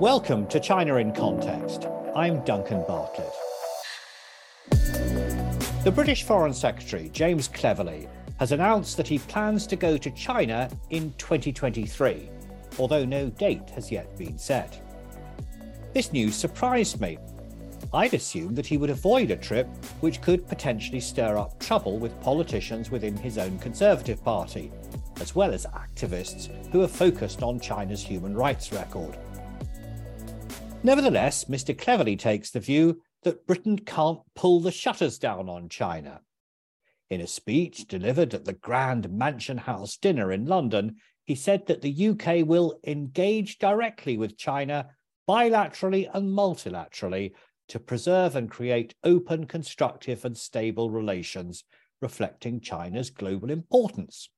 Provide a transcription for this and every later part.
Welcome to China in Context. I'm Duncan Bartlett. The British Foreign Secretary, James Cleverly, has announced that he plans to go to China in 2023, although no date has yet been set. This news surprised me. I'd assumed that he would avoid a trip which could potentially stir up trouble with politicians within his own Conservative Party, as well as activists who are focused on China's human rights record. Nevertheless, Mr. Cleverly takes the view that Britain can't pull the shutters down on China. In a speech delivered at the Grand Mansion House dinner in London, he said that the UK will engage directly with China bilaterally and multilaterally to preserve and create open, constructive, and stable relations reflecting China's global importance.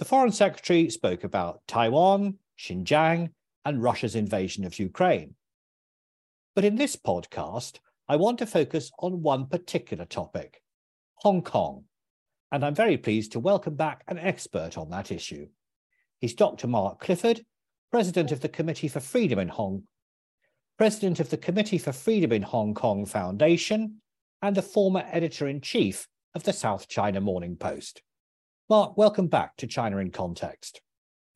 The Foreign Secretary spoke about Taiwan, Xinjiang, and Russia's invasion of Ukraine. But in this podcast, I want to focus on one particular topic Hong Kong. And I'm very pleased to welcome back an expert on that issue. He's Dr. Mark Clifford, President of the Committee for Freedom in Hong President of the Committee for Freedom in Hong Kong Foundation, and the former editor in chief of the South China Morning Post. Mark, welcome back to China in Context.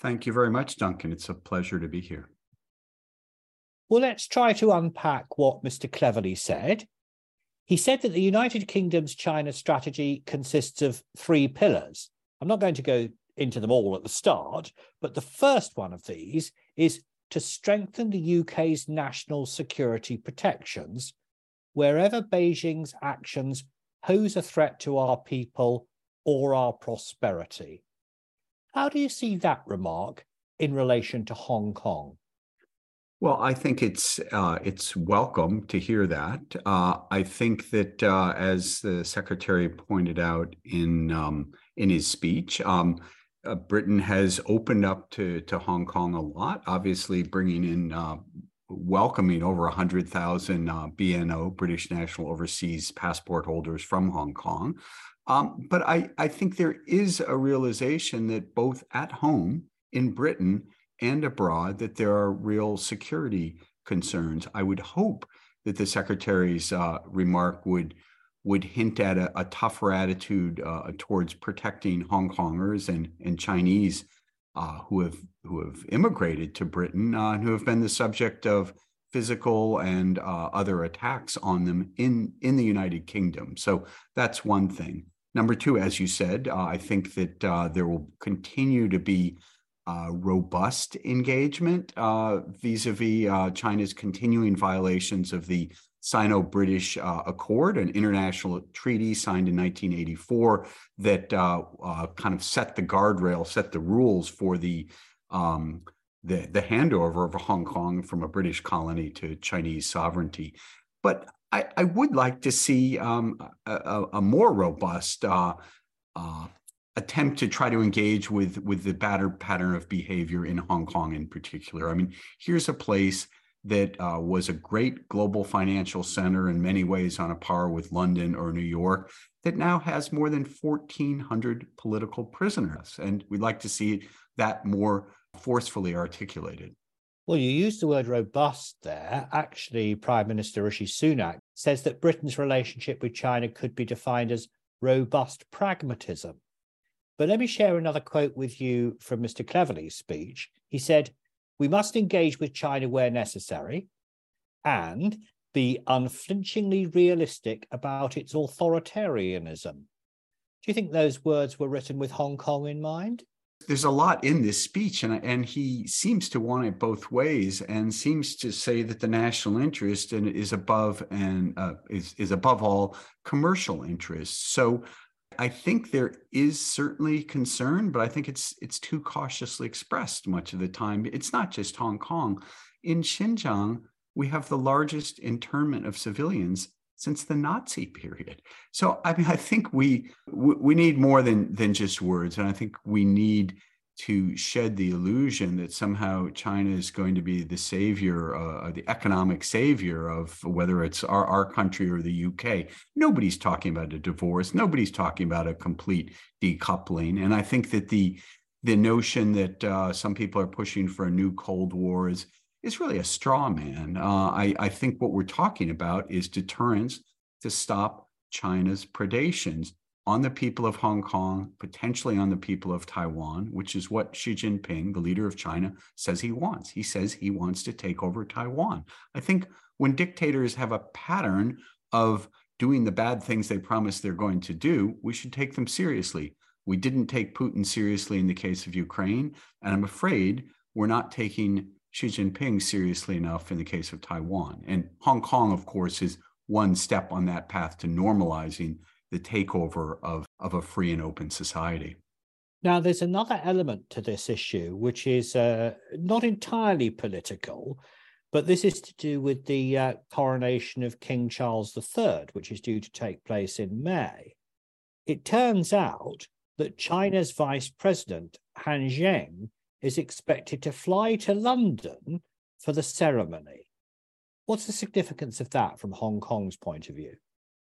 Thank you very much, Duncan. It's a pleasure to be here. Well, let's try to unpack what Mr. Cleverly said. He said that the United Kingdom's China strategy consists of three pillars. I'm not going to go into them all at the start, but the first one of these is to strengthen the UK's national security protections wherever Beijing's actions pose a threat to our people or our prosperity. How do you see that remark in relation to Hong Kong? Well, I think it's uh, it's welcome to hear that. Uh, I think that uh, as the secretary pointed out in um, in his speech, um, uh, Britain has opened up to to Hong Kong a lot. Obviously, bringing in uh, welcoming over hundred thousand uh, BNO British National Overseas Passport holders from Hong Kong. Um, but I, I think there is a realization that both at home in Britain and abroad that there are real security concerns. I would hope that the secretary's uh, remark would would hint at a, a tougher attitude uh, towards protecting Hong Kongers and and Chinese uh, who have who have immigrated to Britain uh, and who have been the subject of physical and uh, other attacks on them in in the United Kingdom. So that's one thing. Number two, as you said, uh, I think that there will continue to be uh, robust engagement uh, vis-a-vis uh, China's continuing violations of the Sino-British uh, Accord, an international treaty signed in 1984 that uh, uh, kind of set the guardrail, set the rules for the um, the, the handover of Hong Kong from a British colony to Chinese sovereignty. But I, I would like to see um, a, a, more robust uh, uh, attempt to try to engage with with the batter pattern of behavior in Hong Kong in particular. I mean, here's a place that uh, was a great global financial center in many ways on a par with London or New York that now has more than 1,400 political prisoners. And we'd like to see that more forcefully articulated. Well, you used the word robust there. Actually, Prime Minister Rishi Sunak says that Britain's relationship with China could be defined as robust pragmatism. But let me share another quote with you from Mr. Cleverly's speech. He said, We must engage with China where necessary and be unflinchingly realistic about its authoritarianism. Do you think those words were written with Hong Kong in mind? There's a lot in this speech, and, and he seems to want it both ways, and seems to say that the national interest and is above and uh, is is above all commercial interests. So I think there is certainly concern, but I think it's it's too cautiously expressed much of the time. It's not just Hong Kong. In Xinjiang, we have the largest internment of civilians since the Nazi period. So I mean, I think we we need more than than just words, and I think we need to shed the illusion that somehow China is going to be the savior, uh, the economic savior of whether it's our, our country or the UK. Nobody's talking about a divorce. Nobody's talking about a complete decoupling. And I think that the the notion that uh, some people are pushing for a new Cold War is is really a straw man. Uh, I, I think what we're talking about is deterrence to stop China's predations on the people of Hong Kong, potentially on the people of Taiwan, which is what Xi Jinping, the leader of China, says he wants. He says he wants to take over Taiwan. I think when dictators have a pattern of doing the bad things they promise they're going to do, we should take them seriously. We didn't take Putin seriously in the case of Ukraine, and I'm afraid we're not taking Xi Jinping seriously enough in the case of Taiwan. And Hong Kong, of course, is one step on that path to normalizing the takeover of, of a free and open society. Now, there's another element to this issue, which is uh, not entirely political, but this is to do with the uh, coronation of King Charles III, which is due to take place in May. It turns out that China's vice president, Han Zheng, is expected to fly to London for the ceremony. What's the significance of that from Hong Kong's point of view?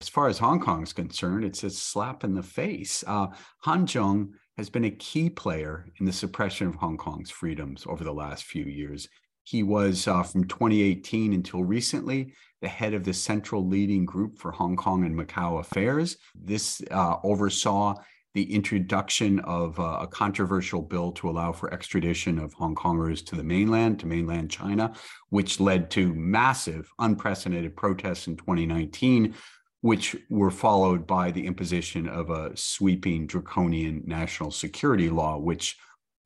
As far as Hong Kong is concerned, it's a slap in the face. Uh, Han Zheng has been a key player in the suppression of Hong Kong's freedoms over the last few years. He was, uh, from 2018 until recently, the head of the central leading group for Hong Kong and Macau affairs. This uh, oversaw the introduction of uh, a controversial bill to allow for extradition of Hong Kongers to the mainland, to mainland China, which led to massive, unprecedented protests in 2019, which were followed by the imposition of a sweeping draconian national security law, which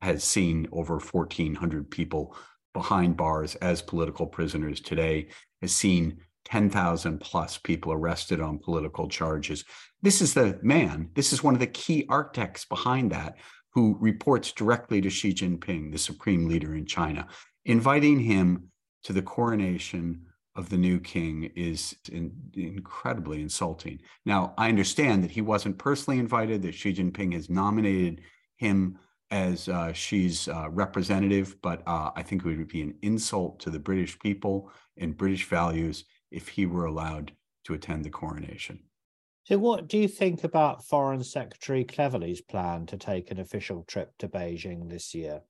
has seen over 1,400 people behind bars as political prisoners today, has seen 10,000 plus people arrested on political charges. This is the man, this is one of the key architects behind that, who reports directly to Xi Jinping, the supreme leader in China. Inviting him to the coronation of the new king is in, incredibly insulting. Now, I understand that he wasn't personally invited, that Xi Jinping has nominated him as uh, Xi's uh, representative, but uh, I think it would be an insult to the British people and British values if he were allowed to attend the coronation. So, what do you think about Foreign Secretary Cleverly's plan to take an official trip to Beijing this year?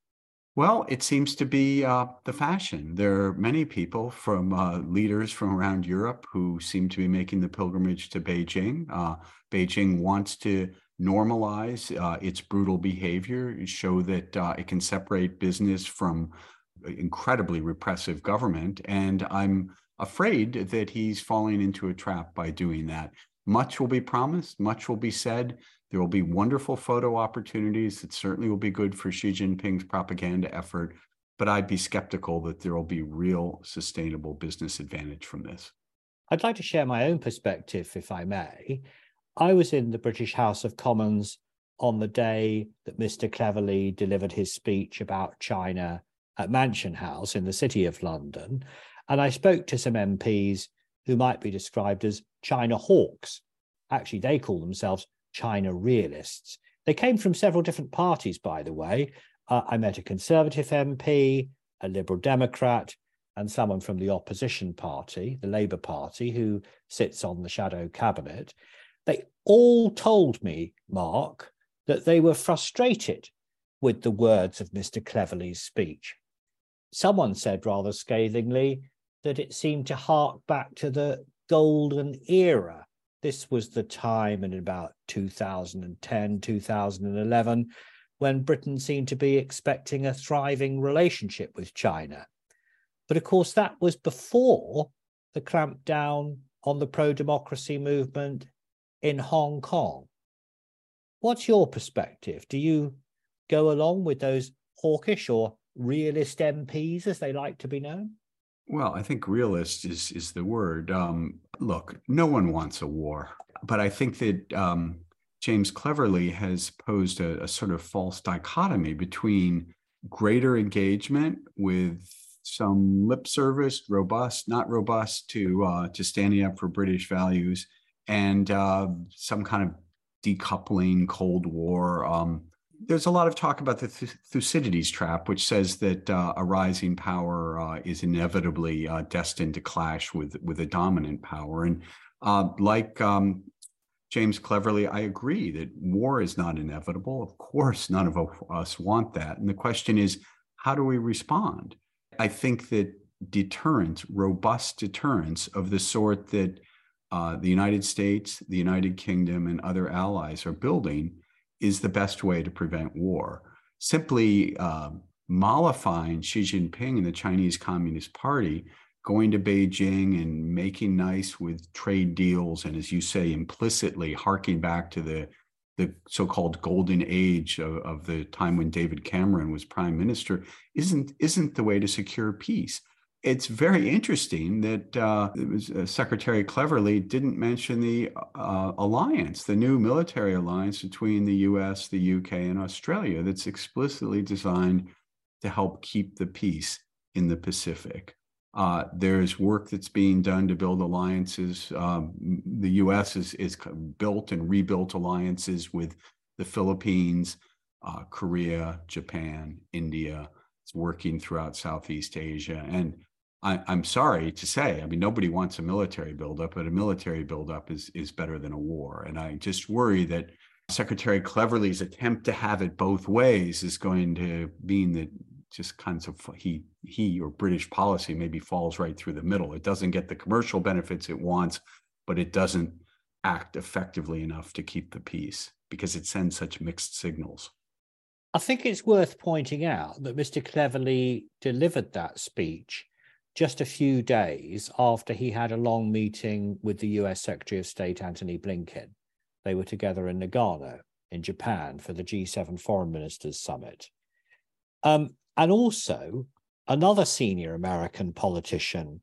Well, it seems to be uh, the fashion. There are many people from uh, leaders from around Europe who seem to be making the pilgrimage to Beijing. Uh, Beijing wants to normalize uh, its brutal behavior, show that uh, it can separate business from incredibly repressive government. And I'm afraid that he's falling into a trap by doing that. Much will be promised, much will be said. There will be wonderful photo opportunities that certainly will be good for Xi Jinping's propaganda effort, but I'd be skeptical that there will be real sustainable business advantage from this. I'd like to share my own perspective, if I may. I was in the British House of Commons on the day that Mr. Cleverly delivered his speech about China at Mansion House in the City of London. And I spoke to some MPs who might be described as China hawks. Actually, they call themselves China realists. They came from several different parties, by the way. Uh, I met a Conservative MP, a Liberal Democrat, and someone from the opposition party, the Labour Party, who sits on the shadow cabinet. They all told me, Mark, that they were frustrated with the words of Mr. Cleverly's speech. Someone said rather scathingly that it seemed to hark back to the golden era. This was the time in about 2010, 2011, when Britain seemed to be expecting a thriving relationship with China. But of course, that was before the clampdown on the pro democracy movement in Hong Kong. What's your perspective? Do you go along with those hawkish or realist MPs, as they like to be known? Well, I think realist is is the word. Um, look, no one wants a war, but I think that um, James Cleverly has posed a, a, sort of false dichotomy between greater engagement with some lip service, robust, not robust, to uh, to standing up for British values, and uh, some kind of decoupling Cold War. Um, there's a lot of talk about the Thucydides trap, which says that uh, a rising power uh, is inevitably uh, destined to clash with with a dominant power, and uh, like um, James Cleverly, I agree that war is not inevitable. Of course, none of us want that. And the question is, how do we respond? I think that deterrence, robust deterrence of the sort that uh, the United States, the United Kingdom, and other allies are building is the best way to prevent war. Simply uh, mollifying Xi Jinping and the Chinese Communist Party, going to Beijing and making nice with trade deals, and as you say, implicitly harking back to the the so-called golden age of, of the time when David Cameron was prime minister isn't isn't the way to secure peace it's very interesting that uh, was, uh, Secretary Cleverly didn't mention the uh, alliance, the new military alliance between the US, the UK, and Australia that's explicitly designed to help keep the peace in the Pacific. Uh, there's work that's being done to build alliances. Um, the US is, is built and rebuilt alliances with the Philippines, uh, Korea, Japan, India. It's working throughout Southeast Asia. And I, am sorry to say, I mean, nobody wants a military buildup, but a military buildup is is better than a war. And I just worry that Secretary Cleverly's attempt to have it both ways is going to mean that just kinds of he he or British policy maybe falls right through the middle. It doesn't get the commercial benefits it wants, but it doesn't act effectively enough to keep the peace because it sends such mixed signals. I think it's worth pointing out that Mr. Cleverly delivered that speech just a few days after he had a long meeting with the US Secretary of State Antony Blinken. They were together in Nagano in Japan for the G7 Foreign Ministers Summit. Um, and also, another senior American politician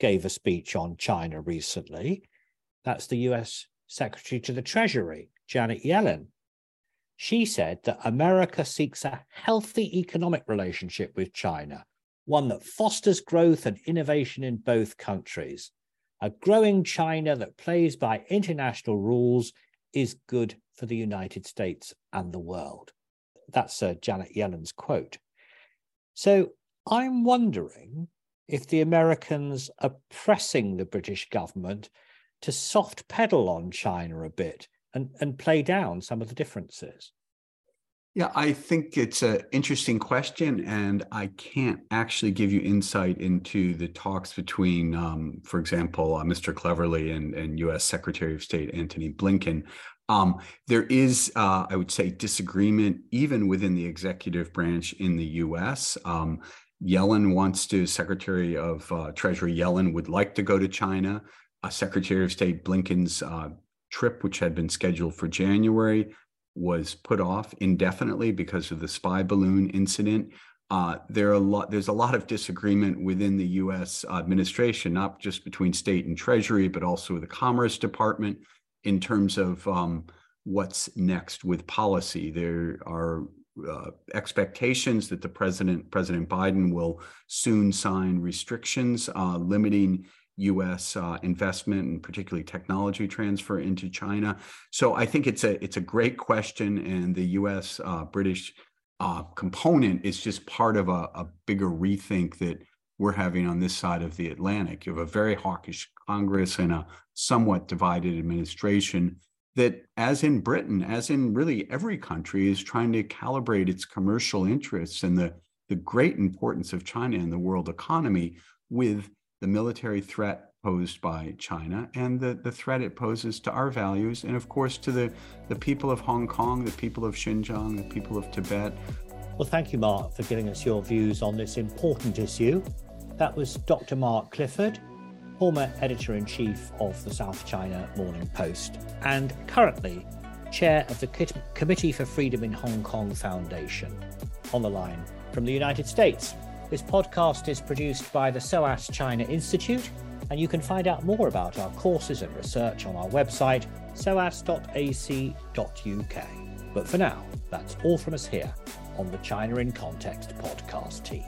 gave a speech on China recently. That's the US Secretary to the Treasury, Janet Yellen. She said that America seeks a healthy economic relationship with China one that fosters growth and innovation in both countries. A growing China that plays by international rules is good for the United States and the world. That's uh, Janet Yellen's quote. So I'm wondering if the Americans are pressing the British government to soft pedal on China a bit and, and play down some of the differences. Yeah, I think it's an interesting question, and I can't actually give you insight into the talks between, um, for example, uh, Mr. Cleverly and, and U.S. Secretary of State Antony Blinken. Um, there is, uh, I would say, disagreement even within the executive branch in the U.S. Um, Yellen wants to, Secretary of uh, Treasury Yellen would like to go to China. Uh, Secretary of State Blinken's uh, trip, which had been scheduled for January, was put off indefinitely because of the spy balloon incident. Uh, there are a lot. There's a lot of disagreement within the U.S. administration, not just between state and treasury, but also the Commerce Department in terms of um, what's next with policy. There are uh, expectations that the president, President Biden, will soon sign restrictions uh, limiting U.S. Uh, investment and particularly technology transfer into China. So I think it's a it's a great question, and the U.S. Uh, British uh, component is just part of a, a, bigger rethink that we're having on this side of the Atlantic. You have a very hawkish Congress and a somewhat divided administration that, as in Britain, as in really every country, is trying to calibrate its commercial interests and the the great importance of China in the world economy with the military threat posed by China and the, the threat it poses to our values and, of course, to the, the people of Hong Kong, the people of Xinjiang, the people of Tibet. Well, thank you, Mark, for giving us your views on this important issue. That was Dr. Mark Clifford, former editor in chief of the South China Morning Post and currently chair of the Committee for Freedom in Hong Kong Foundation, on the line from the United States. This podcast is produced by the SOAS China Institute, and you can find out more about our courses and research on our website, soas.ac.uk. But for now, that's all from us here on the China in Context podcast team.